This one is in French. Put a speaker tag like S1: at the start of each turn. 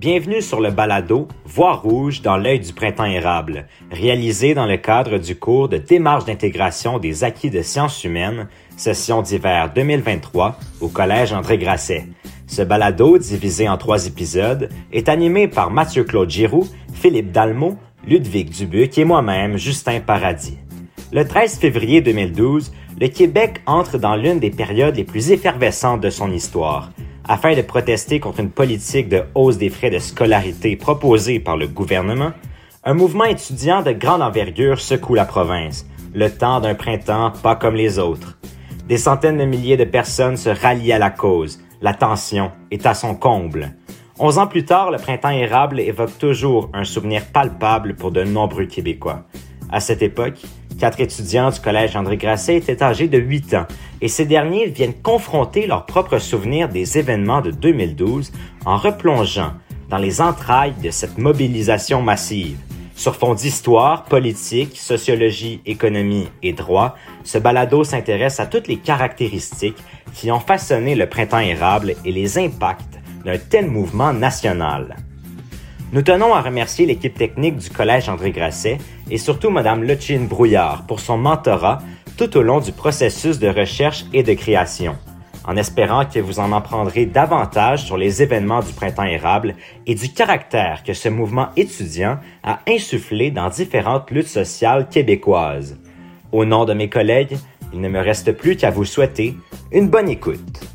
S1: Bienvenue sur le balado Voir rouge dans l'œil du printemps érable, réalisé dans le cadre du cours de démarche d'intégration des acquis de sciences humaines, session d'hiver 2023 au Collège André Grasset. Ce balado, divisé en trois épisodes, est animé par Mathieu-Claude Giroux, Philippe Dalmot, Ludwig Dubuc et moi-même, Justin Paradis. Le 13 février 2012, le Québec entre dans l'une des périodes les plus effervescentes de son histoire. Afin de protester contre une politique de hausse des frais de scolarité proposée par le gouvernement, un mouvement étudiant de grande envergure secoue la province, le temps d'un printemps pas comme les autres. Des centaines de milliers de personnes se rallient à la cause, la tension est à son comble. Onze ans plus tard, le printemps érable évoque toujours un souvenir palpable pour de nombreux Québécois. À cette époque, Quatre étudiants du collège André Grasset étaient âgés de 8 ans et ces derniers viennent confronter leurs propres souvenirs des événements de 2012 en replongeant dans les entrailles de cette mobilisation massive. Sur fond d'histoire, politique, sociologie, économie et droit, ce balado s'intéresse à toutes les caractéristiques qui ont façonné le printemps érable et les impacts d'un tel mouvement national. Nous tenons à remercier l'équipe technique du Collège André Grasset et surtout Mme Lutchine Brouillard pour son mentorat tout au long du processus de recherche et de création, en espérant que vous en apprendrez davantage sur les événements du printemps érable et du caractère que ce mouvement étudiant a insufflé dans différentes luttes sociales québécoises. Au nom de mes collègues, il ne me reste plus qu'à vous souhaiter une bonne écoute.